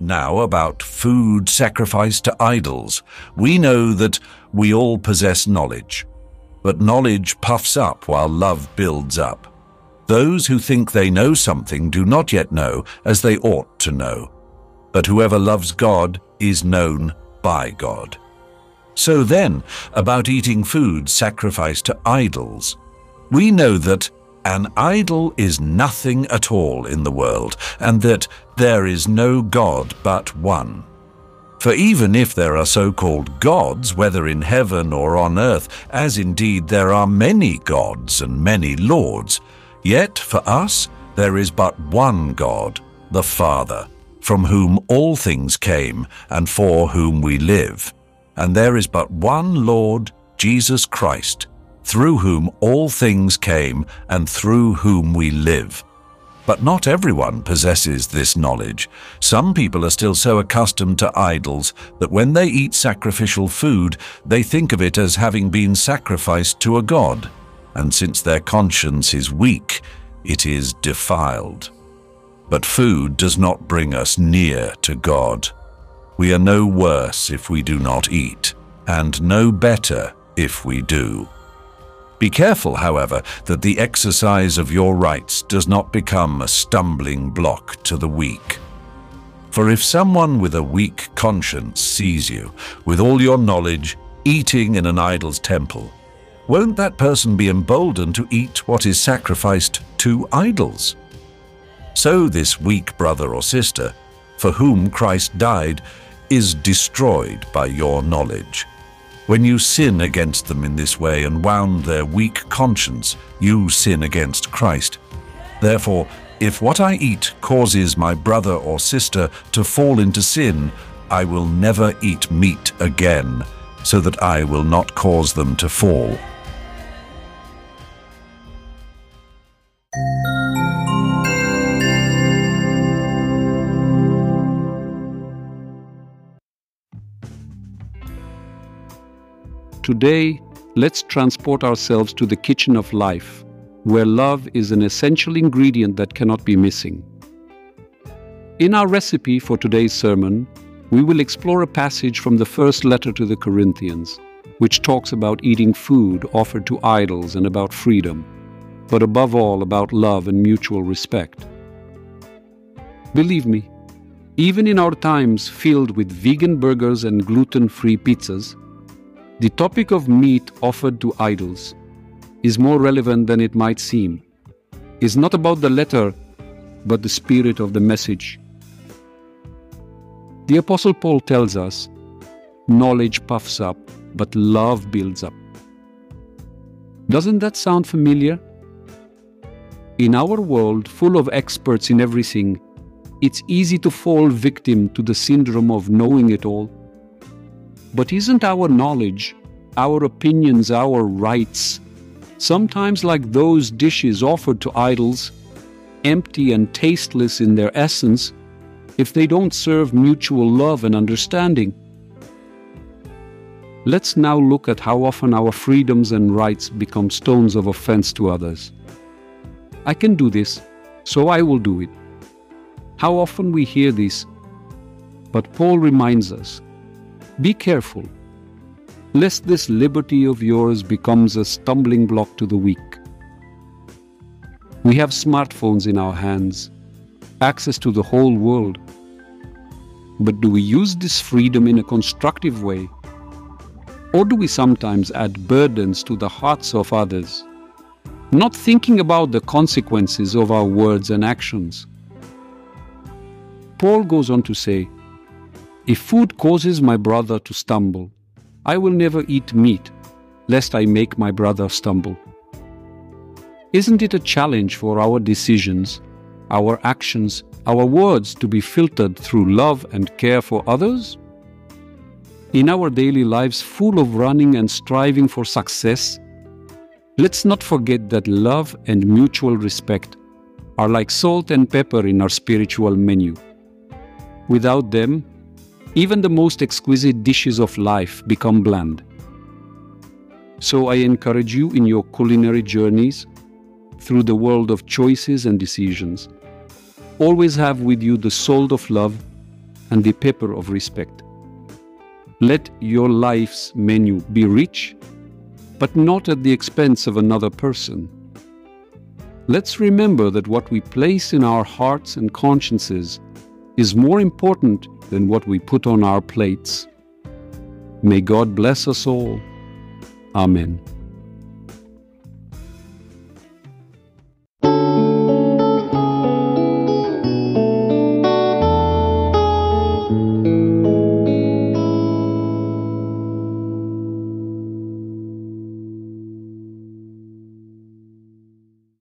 now about food sacrificed to idols, we know that we all possess knowledge. But knowledge puffs up while love builds up. Those who think they know something do not yet know as they ought to know. But whoever loves God is known by God. So then, about eating food sacrificed to idols, we know that an idol is nothing at all in the world, and that there is no God but one. For even if there are so-called gods, whether in heaven or on earth, as indeed there are many gods and many lords, yet for us there is but one God, the Father, from whom all things came and for whom we live. And there is but one Lord, Jesus Christ, through whom all things came and through whom we live. But not everyone possesses this knowledge. Some people are still so accustomed to idols that when they eat sacrificial food, they think of it as having been sacrificed to a god. And since their conscience is weak, it is defiled. But food does not bring us near to God. We are no worse if we do not eat, and no better if we do. Be careful, however, that the exercise of your rights does not become a stumbling block to the weak. For if someone with a weak conscience sees you, with all your knowledge, eating in an idol's temple, won't that person be emboldened to eat what is sacrificed to idols? So this weak brother or sister, for whom Christ died, is destroyed by your knowledge. When you sin against them in this way and wound their weak conscience, you sin against Christ. Therefore, if what I eat causes my brother or sister to fall into sin, I will never eat meat again, so that I will not cause them to fall. Today, let's transport ourselves to the kitchen of life, where love is an essential ingredient that cannot be missing. In our recipe for today's sermon, we will explore a passage from the first letter to the Corinthians, which talks about eating food offered to idols and about freedom, but above all about love and mutual respect. Believe me, even in our times filled with vegan burgers and gluten free pizzas, the topic of meat offered to idols is more relevant than it might seem. It's not about the letter, but the spirit of the message. The Apostle Paul tells us knowledge puffs up, but love builds up. Doesn't that sound familiar? In our world full of experts in everything, it's easy to fall victim to the syndrome of knowing it all but isn't our knowledge, our opinions, our rights, sometimes like those dishes offered to idols, empty and tasteless in their essence if they don't serve mutual love and understanding? Let's now look at how often our freedoms and rights become stones of offense to others. I can do this, so I will do it. How often we hear this, but Paul reminds us be careful, lest this liberty of yours becomes a stumbling block to the weak. We have smartphones in our hands, access to the whole world. But do we use this freedom in a constructive way? Or do we sometimes add burdens to the hearts of others, not thinking about the consequences of our words and actions? Paul goes on to say, if food causes my brother to stumble, I will never eat meat, lest I make my brother stumble. Isn't it a challenge for our decisions, our actions, our words to be filtered through love and care for others? In our daily lives full of running and striving for success, let's not forget that love and mutual respect are like salt and pepper in our spiritual menu. Without them, even the most exquisite dishes of life become bland. So I encourage you in your culinary journeys through the world of choices and decisions. Always have with you the salt of love and the pepper of respect. Let your life's menu be rich, but not at the expense of another person. Let's remember that what we place in our hearts and consciences is more important than what we put on our plates. May God bless us all. Amen.